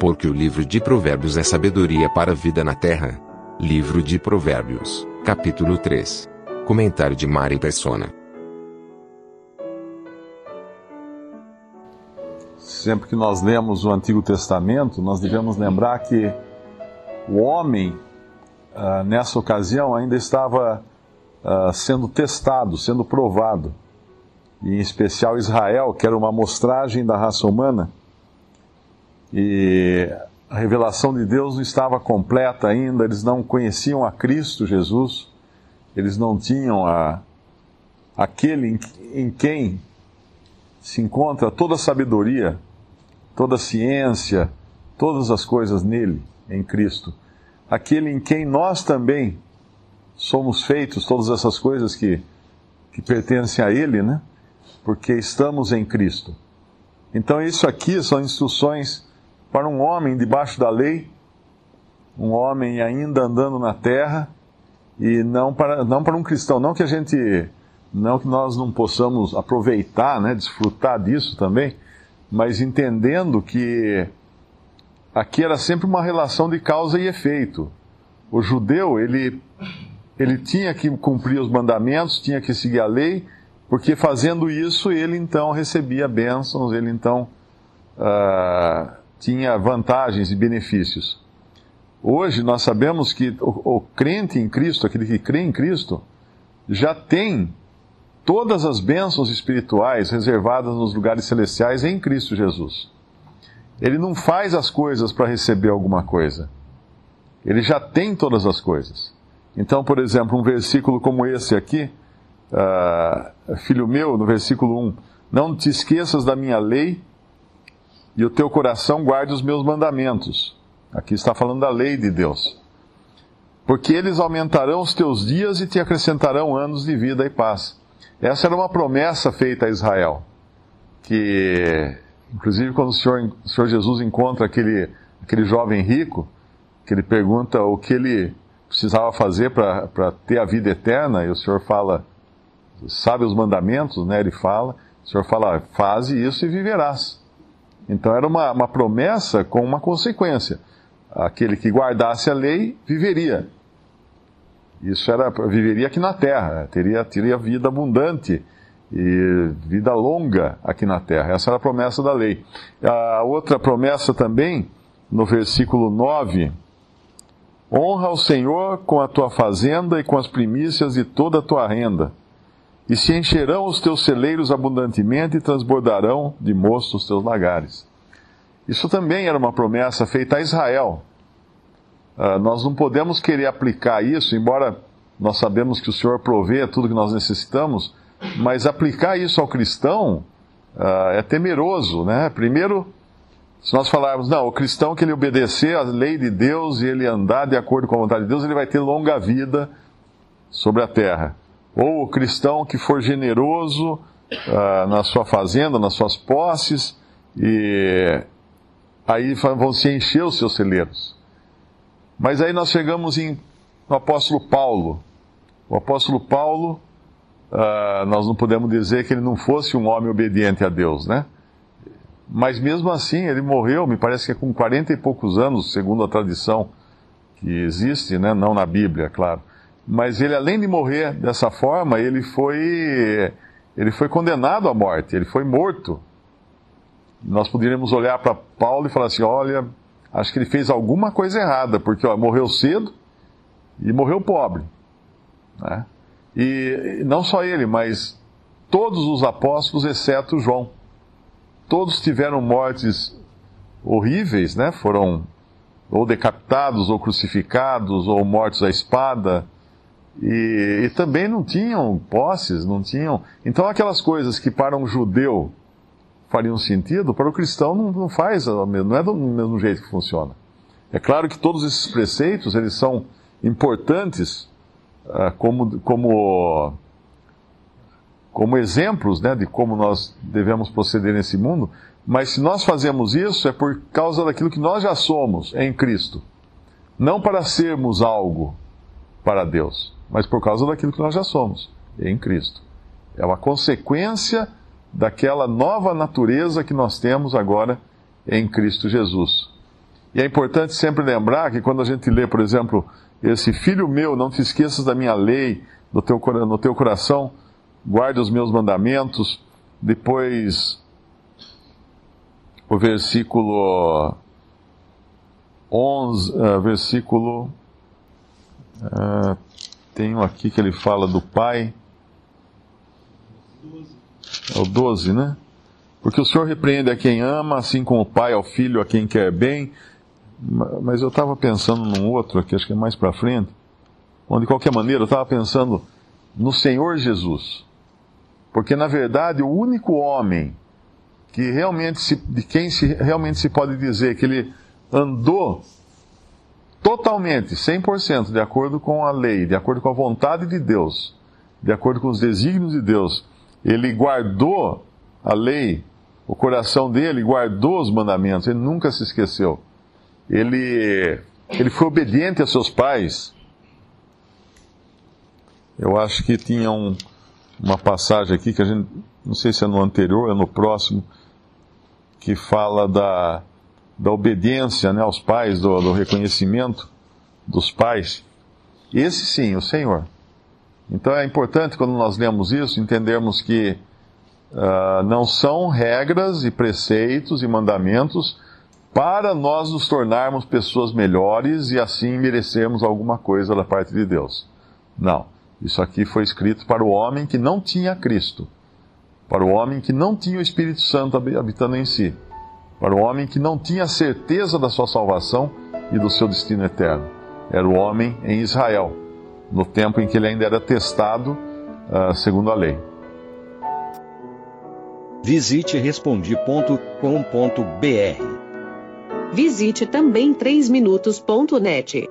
Porque o livro de Provérbios é sabedoria para a vida na terra. Livro de Provérbios, capítulo 3. Comentário de Mari Persona. Sempre que nós lemos o Antigo Testamento, nós devemos lembrar que o homem, uh, nessa ocasião, ainda estava uh, sendo testado, sendo provado. E, em especial Israel, que era uma amostragem da raça humana. E a revelação de Deus não estava completa ainda, eles não conheciam a Cristo Jesus, eles não tinham a, aquele em, em quem se encontra toda a sabedoria, toda a ciência, todas as coisas nele, em Cristo. Aquele em quem nós também somos feitos, todas essas coisas que, que pertencem a Ele, né? Porque estamos em Cristo. Então, isso aqui são instruções para um homem debaixo da lei, um homem ainda andando na terra, e não para, não para um cristão. Não que a gente, não que nós não possamos aproveitar, né, desfrutar disso também, mas entendendo que aqui era sempre uma relação de causa e efeito. O judeu, ele ele tinha que cumprir os mandamentos, tinha que seguir a lei, porque fazendo isso ele então recebia bênçãos, ele então uh, tinha vantagens e benefícios. Hoje nós sabemos que o, o crente em Cristo, aquele que crê em Cristo, já tem todas as bênçãos espirituais reservadas nos lugares celestiais em Cristo Jesus. Ele não faz as coisas para receber alguma coisa. Ele já tem todas as coisas. Então, por exemplo, um versículo como esse aqui, uh, filho meu, no versículo 1, não te esqueças da minha lei e o teu coração guarde os meus mandamentos. Aqui está falando da lei de Deus. Porque eles aumentarão os teus dias e te acrescentarão anos de vida e paz. Essa era uma promessa feita a Israel. Que, inclusive, quando o Senhor, o Senhor Jesus encontra aquele, aquele jovem rico, que ele pergunta o que ele precisava fazer para ter a vida eterna, e o Senhor fala, sabe os mandamentos, né? Ele fala, o Senhor fala, faze isso e viverás. Então era uma, uma promessa com uma consequência. Aquele que guardasse a lei viveria. Isso era, viveria aqui na terra, teria, teria vida abundante e vida longa aqui na terra. Essa era a promessa da lei. A outra promessa também, no versículo 9, Honra o Senhor com a tua fazenda e com as primícias de toda a tua renda. E se encherão os teus celeiros abundantemente e transbordarão de mosto os teus lagares. Isso também era uma promessa feita a Israel. Uh, nós não podemos querer aplicar isso, embora nós sabemos que o Senhor provê tudo que nós necessitamos, mas aplicar isso ao cristão uh, é temeroso, né? Primeiro, se nós falarmos, não, o cristão que ele obedecer à lei de Deus e ele andar de acordo com a vontade de Deus, ele vai ter longa vida sobre a terra. Ou o cristão que for generoso uh, na sua fazenda, nas suas posses, e aí vão se encher os seus celeiros. Mas aí nós chegamos em, no apóstolo Paulo. O apóstolo Paulo, uh, nós não podemos dizer que ele não fosse um homem obediente a Deus, né? Mas mesmo assim, ele morreu, me parece que é com 40 e poucos anos, segundo a tradição que existe, né? não na Bíblia, claro. Mas ele, além de morrer dessa forma, ele foi, ele foi condenado à morte, ele foi morto. Nós poderíamos olhar para Paulo e falar assim: olha, acho que ele fez alguma coisa errada, porque ó, morreu cedo e morreu pobre. Né? E não só ele, mas todos os apóstolos, exceto João todos tiveram mortes horríveis, né? Foram ou decapitados, ou crucificados, ou mortos à espada. E, e, também não tinham posses, não tinham. Então, aquelas coisas que para um judeu fariam sentido, para o cristão não, não faz, não é do mesmo jeito que funciona. É claro que todos esses preceitos eles são importantes uh, como, como como exemplos né, de como nós devemos proceder nesse mundo, mas se nós fazemos isso é por causa daquilo que nós já somos em Cristo. Não para sermos algo para Deus, mas por causa daquilo que nós já somos em Cristo. É uma consequência daquela nova natureza que nós temos agora em Cristo Jesus. E é importante sempre lembrar que quando a gente lê, por exemplo, esse filho meu, não te esqueças da minha lei no teu, no teu coração, guarde os meus mandamentos. Depois, o versículo 11, uh, eh, versículo. Uh, tenho aqui que ele fala do pai. É o 12, né? Porque o Senhor repreende a quem ama, assim como o pai ao filho, a quem quer bem. Mas eu estava pensando num outro aqui, acho que é mais para frente, onde de qualquer maneira eu estava pensando no Senhor Jesus. Porque na verdade o único homem que realmente se, de quem se, realmente se pode dizer que ele andou totalmente, 100%, de acordo com a lei, de acordo com a vontade de Deus, de acordo com os desígnios de Deus, ele guardou a lei, o coração dele guardou os mandamentos, ele nunca se esqueceu. Ele, ele foi obediente a seus pais. Eu acho que tinha um, uma passagem aqui que a gente, não sei se é no anterior ou é no próximo, que fala da, da obediência né, aos pais, do, do reconhecimento dos pais. Esse sim, o Senhor. Então é importante quando nós lemos isso entendermos que uh, não são regras e preceitos e mandamentos para nós nos tornarmos pessoas melhores e assim merecermos alguma coisa da parte de Deus. Não. Isso aqui foi escrito para o homem que não tinha Cristo, para o homem que não tinha o Espírito Santo habitando em si, para o homem que não tinha certeza da sua salvação e do seu destino eterno. Era o homem em Israel, no tempo em que ele ainda era testado uh, segundo a lei. Visite respondi.com.br. Visite também 3minutos.net.